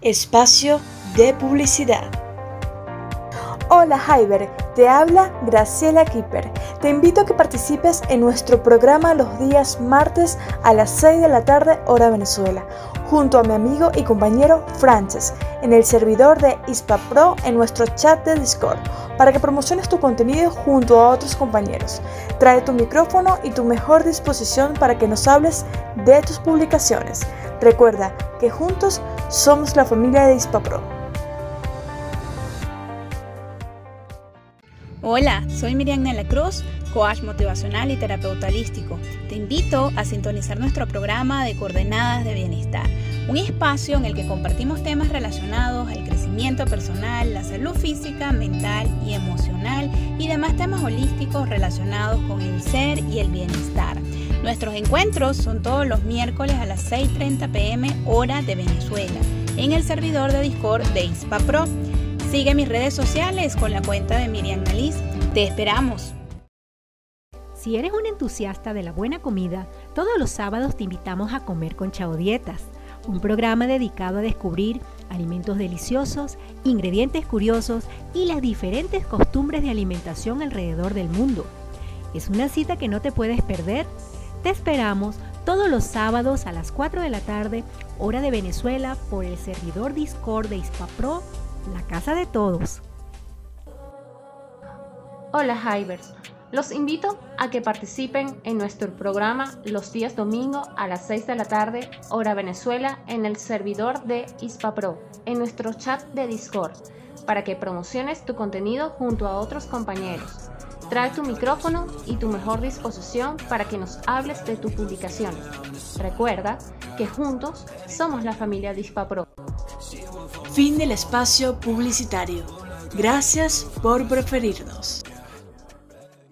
Espacio de publicidad. Hola Hyber, te habla Graciela Kipper. Te invito a que participes en nuestro programa los días martes a las 6 de la tarde hora Venezuela, junto a mi amigo y compañero Frances, en el servidor de ISPAPRO en nuestro chat de Discord, para que promociones tu contenido junto a otros compañeros. Trae tu micrófono y tu mejor disposición para que nos hables de tus publicaciones. Recuerda que juntos somos la familia de ISPAPRO. Hola, soy Miriam Nela Cruz, coach motivacional y terapeuta holístico. Te invito a sintonizar nuestro programa de Coordenadas de Bienestar, un espacio en el que compartimos temas relacionados al crecimiento personal, la salud física, mental y emocional y demás temas holísticos relacionados con el ser y el bienestar. Nuestros encuentros son todos los miércoles a las 6.30 pm hora de Venezuela en el servidor de Discord de ISPA Pro. Sigue mis redes sociales con la cuenta de Miriam Nalis. Te esperamos. Si eres un entusiasta de la buena comida, todos los sábados te invitamos a comer con Chao Dietas, un programa dedicado a descubrir alimentos deliciosos, ingredientes curiosos y las diferentes costumbres de alimentación alrededor del mundo. Es una cita que no te puedes perder. Te esperamos todos los sábados a las 4 de la tarde, hora de Venezuela, por el servidor Discord de Pro la casa de todos. Hola Hivers, los invito a que participen en nuestro programa los días domingo a las 6 de la tarde, hora Venezuela, en el servidor de ISPAPRO, en nuestro chat de Discord, para que promociones tu contenido junto a otros compañeros. Trae tu micrófono y tu mejor disposición para que nos hables de tu publicación. Recuerda que juntos somos la familia de ISPAPRO. Fin del espacio publicitario. Gracias por preferirnos.